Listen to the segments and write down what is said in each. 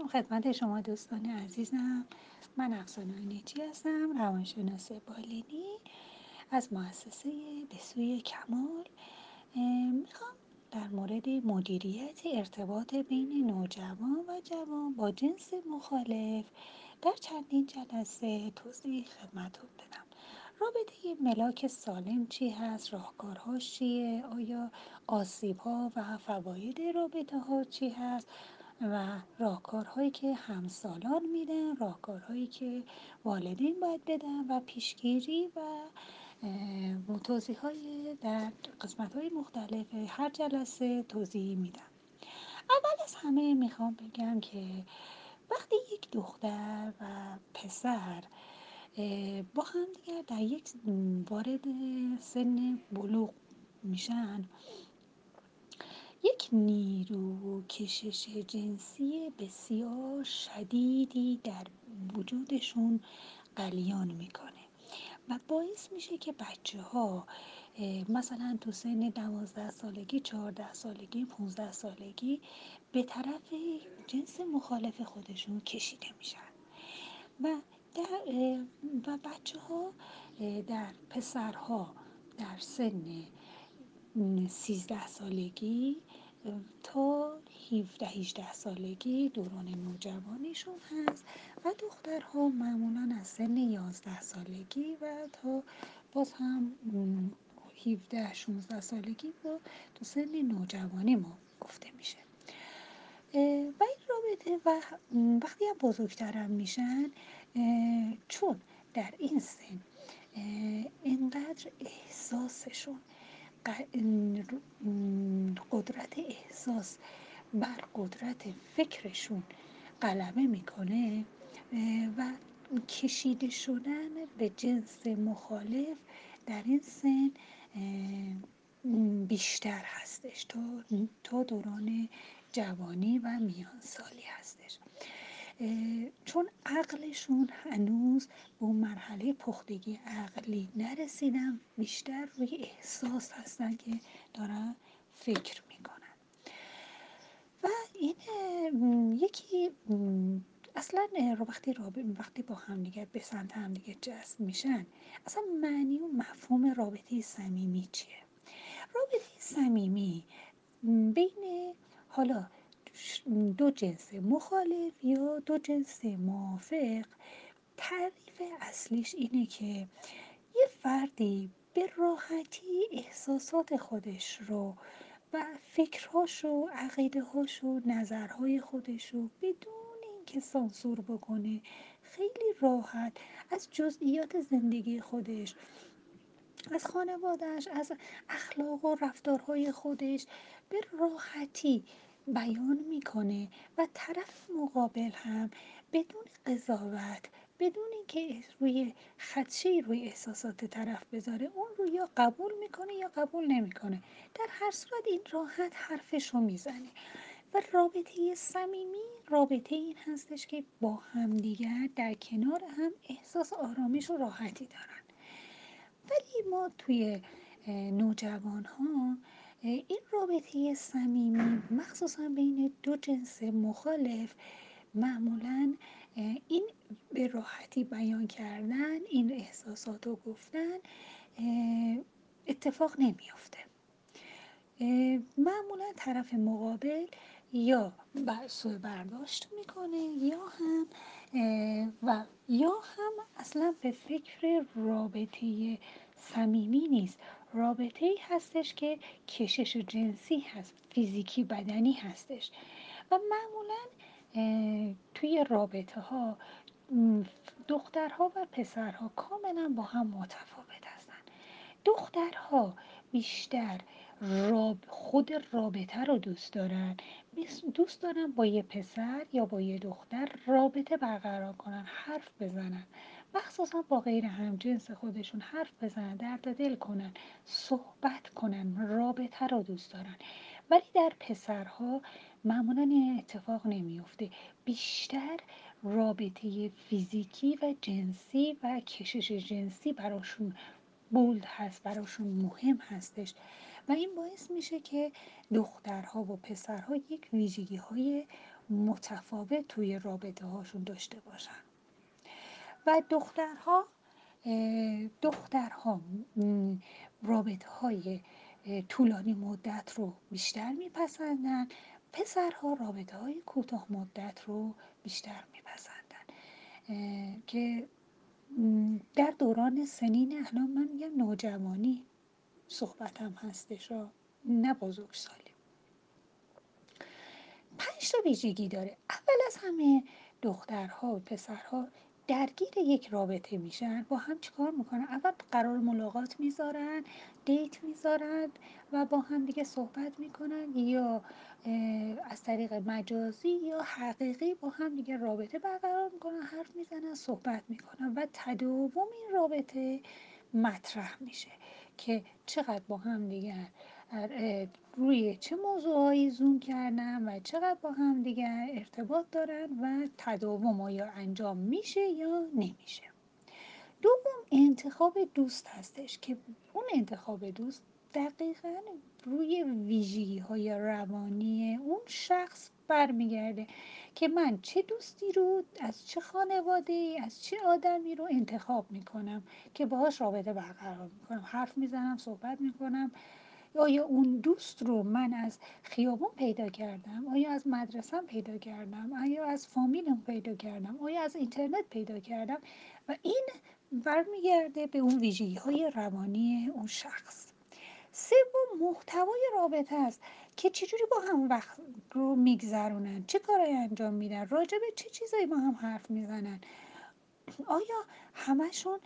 سلام خدمت شما دوستان عزیزم. من افسانه نیچی هستم روانشناس بالینی. از مؤسسه بسوی کمال. می‌خوام در مورد مدیریت ارتباط بین نوجوان و جوان با جنس مخالف در چندین جلسه توضیح خدمتتون بدم. رابطه ملاک سالم چی هست؟ راهکارهاش چیه؟ آیا آسیب ها و فواید رابطه ها چی هست؟ و راهکارهایی که همسالان میدن راهکارهایی که والدین باید بدن و پیشگیری و توضیح های در قسمت های مختلف هر جلسه توضیح میدم. اول از همه می‌خوام بگم که وقتی یک دختر و پسر با هم دیگر در یک وارد سن بلوغ میشن یک نیرو کشش جنسی بسیار شدیدی در وجودشون قلیان می‌کنه و باعث میشه که بچه ها مثلا تو سن دوازده سالگی چهارده سالگی پونزده سالگی به طرف جنس مخالف خودشون کشیده میشن و در و بچه ها در پسرها در سن سیزده سالگی تا 17 18 سالگی دوران نوجوانیشون هست و دخترها معمولا از سن 11 سالگی و تا باز هم 17 16 سالگی با تو سن نوجوانی ما گفته میشه. و این رابطه و وقتی هم بزرگترم میشن چون در این سن اینقدر احساسشون قدرت احساس بر قدرت فکرشون غلبه می‌کنه و کشیده شدن به جنس مخالف در این سن بیشتر هستش. تا, دوران جوانی و میانسالی هستش. چون عقلشون هنوز به اون مرحله پختگی عقلی نرسیدن بیشتر روی احساس هستن که دارن فکر می‌کنن. و این یکی اصلا وقتی وقتی با همدیگه به سمت همدیگه جذب میشن اصلا معنی و مفهوم رابطه صمیمی چیه؟ رابطه صمیمی بین حالا دو جنس مخالف یا دو جنس موافق؟ تعریف اصلیش اینه که یه فردی به راحتی احساسات خودش رو و فکرهاش و عقیده هاش و نظرهای خودش رو بدون اینکه سانسور بکنه خیلی راحت از جزئیات زندگی خودش از خانوادهش از اخلاق و رفتارهای خودش به راحتی بیان می‌کنه و طرف مقابل هم بدون قضاوت بدون اینکه روی خدشه روی احساسات طرف بذاره اون رو یا قبول می‌کنه یا قبول نمی‌کنه. در هر صورت این راحت حرفش رو می‌زنه و رابطه صمیمی رابطه این هستش که با همدیگر در کنار هم احساس آرامش و راحتی دارن. ولی ما توی نوجوان ها این رابطه صمیمی مخصوصا بین دو جنس مخالف معمولا این به راحتی بیان کردن این احساسات رو گفتن اتفاق نمیافته. معمولا طرف مقابل یا سوء برداشت می‌کنه یا هم و یا هم اصلا به فکر رابطه صمیمی نیست. رابطه ای هستش که کشش جنسی هست فیزیکی بدنی هستش. و معمولا توی رابطه ها دخترها و پسرها کاملا با هم متفاوت هستند دخترها بیشتر راب خود رابطه رو دوست دارن. دوست دارن با یه پسر یا با یه دختر رابطه برقرار کنن حرف بزنن. مخصوصا با غیر همجنس خودشون حرف بزنن درد دل کنن صحبت کنن رابطه رو دوست دارن. ولی در پسرها معمولا این اتفاق نمیفته بیشتر رابطه فیزیکی و جنسی و کشش جنسی براشون بولد هست براشون مهم هستش. و این باعث میشه که دخترها و پسرها یک ویژگی های متفاوت توی رابطه هاشون داشته باشن. و دخترها دخترها رابطه های طولانی مدت رو بیشتر میپسندن. پسرها رابطه های کوتاه مدت رو بیشتر میپسندن. که در دوران سنین الان من میگم نوجوانی صحبتم هستش نه بزرگسالی. پنج تا ویژگی داره. اول از همه دخترها و پسرها درگیر یک رابطه میشن با هم چیکار می‌کنن؟ اول قرار ملاقات می‌ذارن دیت می‌ذارن و با هم دیگه صحبت می‌کنن یا از طریق مجازی یا حقیقی با هم دیگه رابطه برقرار می‌کنن حرف می‌زنن صحبت می‌کنن و تداوم این رابطه مطرح میشه که چقدر با هم دیگر روی چه موضوعهایی زوم کردن و چقدر با هم دیگر ارتباط دارن و تداوم آیا انجام میشه یا نمیشه. دوم انتخاب دوست هستش که اون انتخاب دوست دقیقا روی ویژگی های روانی اون شخص برمیگرده که من چه دوستی رو از چه خانواده از چه آدمی رو انتخاب می‌کنم که باهاش رابطه برقرار می‌کنم. حرف می‌زنم صحبت می‌کنم. آیا اون دوست رو من از خیابون پیدا کردم؟ آیا از مدرسه پیدا کردم؟ آیا از فامیلم پیدا کردم؟ آیا از اینترنت پیدا کردم؟ و این برمیگرده به اون ویژگی های روانی اون شخص. سوم محتوای رابطه است که چجوری با هم وقت رو میگذرونن؟ چه کارایی انجام میدن؟ راجع به چه چیزایی با هم حرف می‌زنن؟ آیا همشون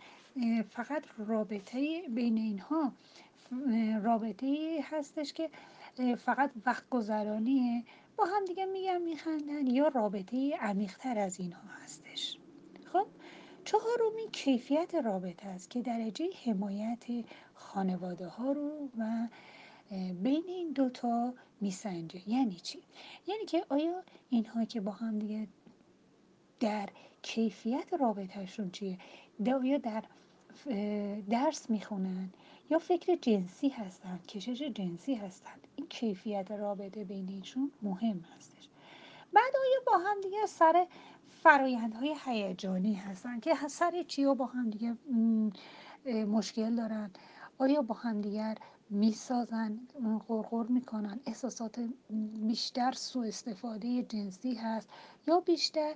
فقط رابطه بین اینها رابطه هستش که فقط وقت گذرانیه با هم دیگه میگن میخندن یا رابطه عمیقتر از اینها هستش خب چهارمی کیفیت رابطه است که درجه حمایت خانواده ها رو و بین این دوتا میسنجه یعنی چی؟ یعنی که آیا اینها که با هم دیگه در کیفیت رابطهشون چیه؟ آیا در درس می‌خونن یا فکر جنسی هستن کشش جنسی هستن. این کیفیت رابطه بینشون مهم هستش. بعد آیا با هم دیگه سر فرایندهای هیجانی هستن؟ که سر چی با هم دیگه مشکل دارن؟ آیا با هم دیگر می‌سازن غرغر می‌کنن؟ احساسات بیشتر سوء استفاده جنسی هست یا بیشتر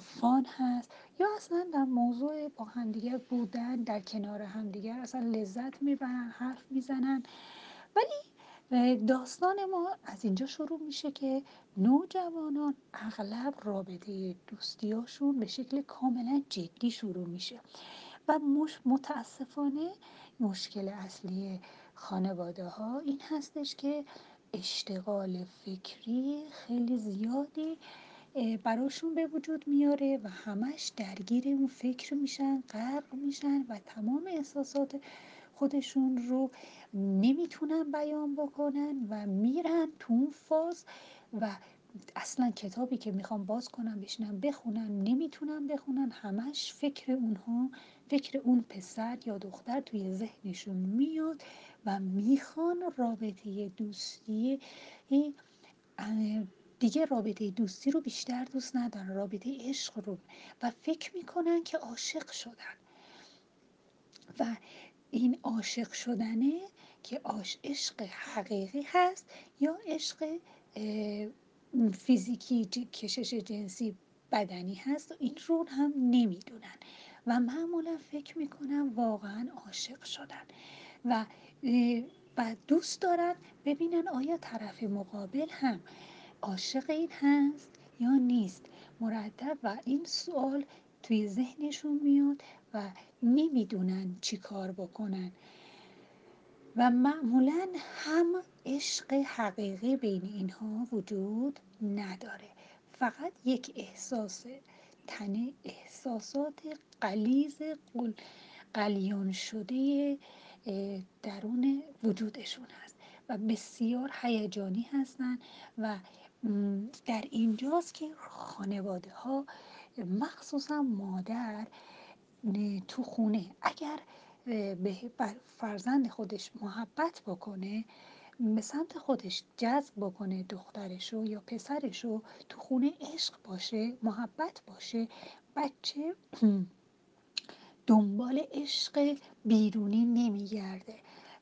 فان هست؟ یا اصلا در موضوع با همدیگر بودن در کنار همدیگر اصلا لذت می‌برن حرف می‌زنن؟ ولی داستان ما از اینجا شروع میشه که نوجوانان اغلب رابطه دوستیاشون به شکل کاملا جدی شروع میشه و متاسفانه مشکل اصلی خانواده ها این هستش که اشتغال فکری خیلی زیادی براشون به وجود میاره و همش درگیر اون فکر میشن غرق میشن و تمام احساسات خودشون رو نمی‌تونن بیان بکنن و میرن تو اون فاز و اصلا کتابی که می‌خوام باز کنم بشینم بخونم نمی‌تونم بخونن همش فکر اونها فکر اون پسر یا دختر توی ذهنشون میاد و می‌خوان رابطه دوستی دیگه رابطه دوستی رو بیشتر دوست ندارن رابطه عشق رو. و فکر می‌کنن که عاشق شدن. و این عاشق شدنه که عشق حقیقی هست یا عشق فیزیکی کشش جنسی بدنی هست و این رو هم نمی‌دونن. و معمولا فکر می‌کنن واقعا عاشق شدن و و دوست دارن ببینن آیا طرف مقابل هم عاشق این هست یا نیست. مرتب و این سوال توی ذهنشون میاد و نمی‌دونن چی کار بکنن. و معمولا هم عشق حقیقی بین اینها وجود نداره. فقط یک احساس تنه احساسات قلیز قلیان شده درون وجودشون هست و بسیار هیجانی هستن و در اینجاست که خانواده ها مخصوصا مادر تو خونه اگر به فرزند خودش محبت بکنه به سمت خودش جذب بکنه دخترشو یا پسرشو تو خونه عشق باشه محبت باشه بچه دنبال عشق بیرونی نمیگرده.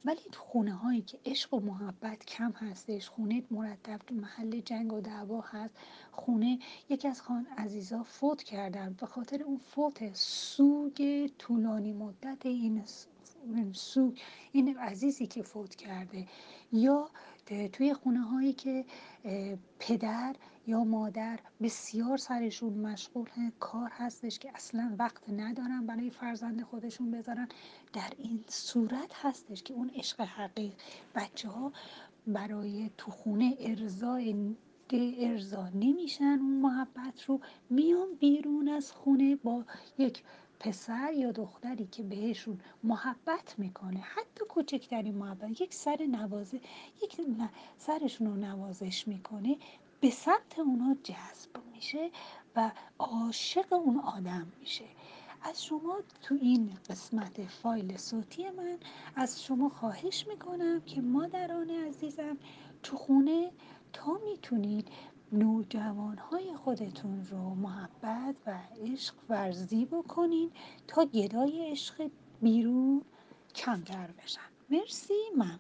ولی تو خونه هایی که عشق و محبت کم هستش خونه مرتب تو محل جنگ و دعوا هست خونه یکی از خان عزیزا فوت کردن به خاطر اون فوت سوگ طولانی مدت این سوگ این عزیزی که فوت کرده یا توی خونه هایی که پدر یا مادر بسیار سرشون مشغول کار هستش که اصلا وقت ندارن برای فرزند خودشون بذارن در این صورت هستش که اون عشق حقیق بچه ها برای تو خونه ارزای ارضا نمیشن اون محبت رو میان بیرون از خونه با یک پسر یا دختری که بهشون محبت می‌کنه حتی کوچکترین محبت یک سر نوازه یک سرشون رو نوازش می‌کنه به سمت اونها جذب میشه و عاشق اون آدم میشه. از شما تو این قسمت فایل صوتی من از شما خواهش می‌کنم که مادران عزیزم تو خونه تا می‌تونید نوجوانهای خودتون رو محبت و عشق ورزی بکنین تا گدای عشق بیرون کمتر بشن. مرسی من